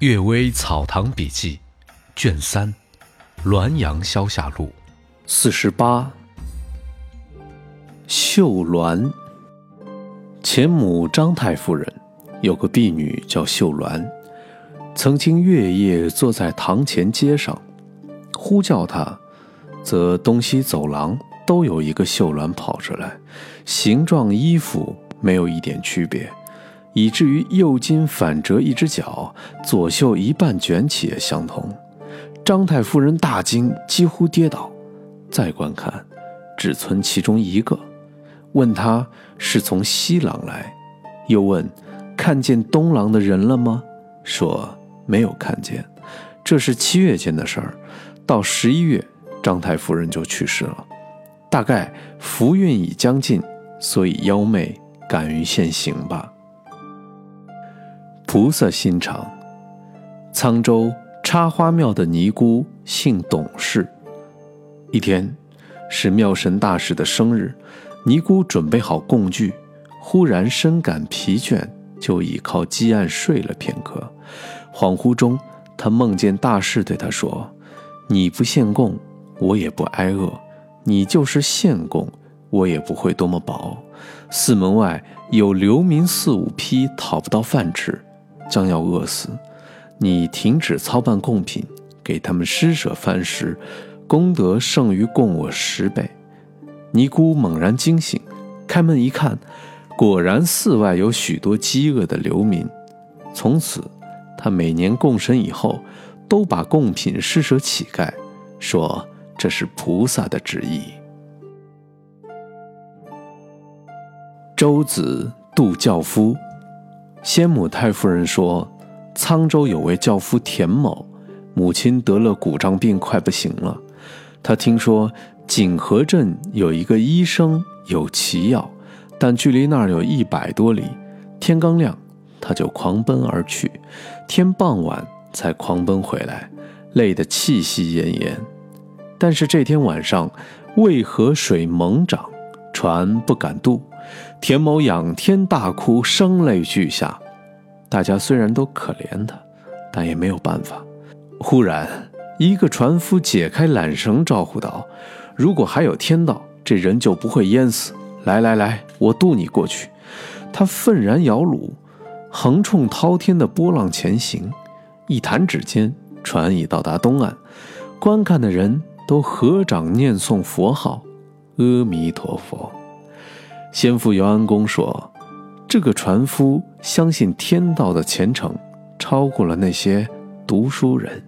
《岳微草堂笔记》，卷三，《滦阳消夏录》，四十八。秀鸾。前母张太夫人有个婢女叫秀鸾，曾经月夜坐在堂前街上，呼叫她，则东西走廊都有一个秀鸾跑出来，形状衣服没有一点区别。以至于右襟反折一只脚，左袖一半卷起也相同。张太夫人大惊，几乎跌倒。再观看，只存其中一个。问他是从西廊来，又问看见东廊的人了吗？说没有看见。这是七月间的事儿，到十一月，张太夫人就去世了。大概福运已将尽，所以妖媚敢于现形吧。菩萨心肠。沧州插花庙的尼姑姓董氏。一天是庙神大士的生日，尼姑准备好供具，忽然深感疲倦，就倚靠积案睡了片刻。恍惚中，他梦见大士对他说：“你不献供，我也不挨饿；你就是献供，我也不会多么饱。寺门外有流民四五批，讨不到饭吃。”将要饿死，你停止操办贡品，给他们施舍饭食，功德胜于供我十倍。尼姑猛然惊醒，开门一看，果然寺外有许多饥饿的流民。从此，他每年供神以后，都把贡品施舍乞丐，说这是菩萨的旨意。周子度教夫。先母太夫人说：“沧州有位轿夫田某，母亲得了骨胀病，快不行了。他听说锦河镇有一个医生有奇药，但距离那儿有一百多里。天刚亮，他就狂奔而去，天傍晚才狂奔回来，累得气息奄奄。但是这天晚上，渭河水猛涨，船不敢渡。”田某仰天大哭，声泪俱下。大家虽然都可怜他，但也没有办法。忽然，一个船夫解开缆绳，招呼道：“如果还有天道，这人就不会淹死。来来来，我渡你过去。”他愤然摇橹，横冲滔天的波浪前行。一弹指间，船已到达东岸。观看的人都合掌念诵佛号：“阿弥陀佛。”先父姚安公说：“这个船夫相信天道的虔诚，超过了那些读书人。”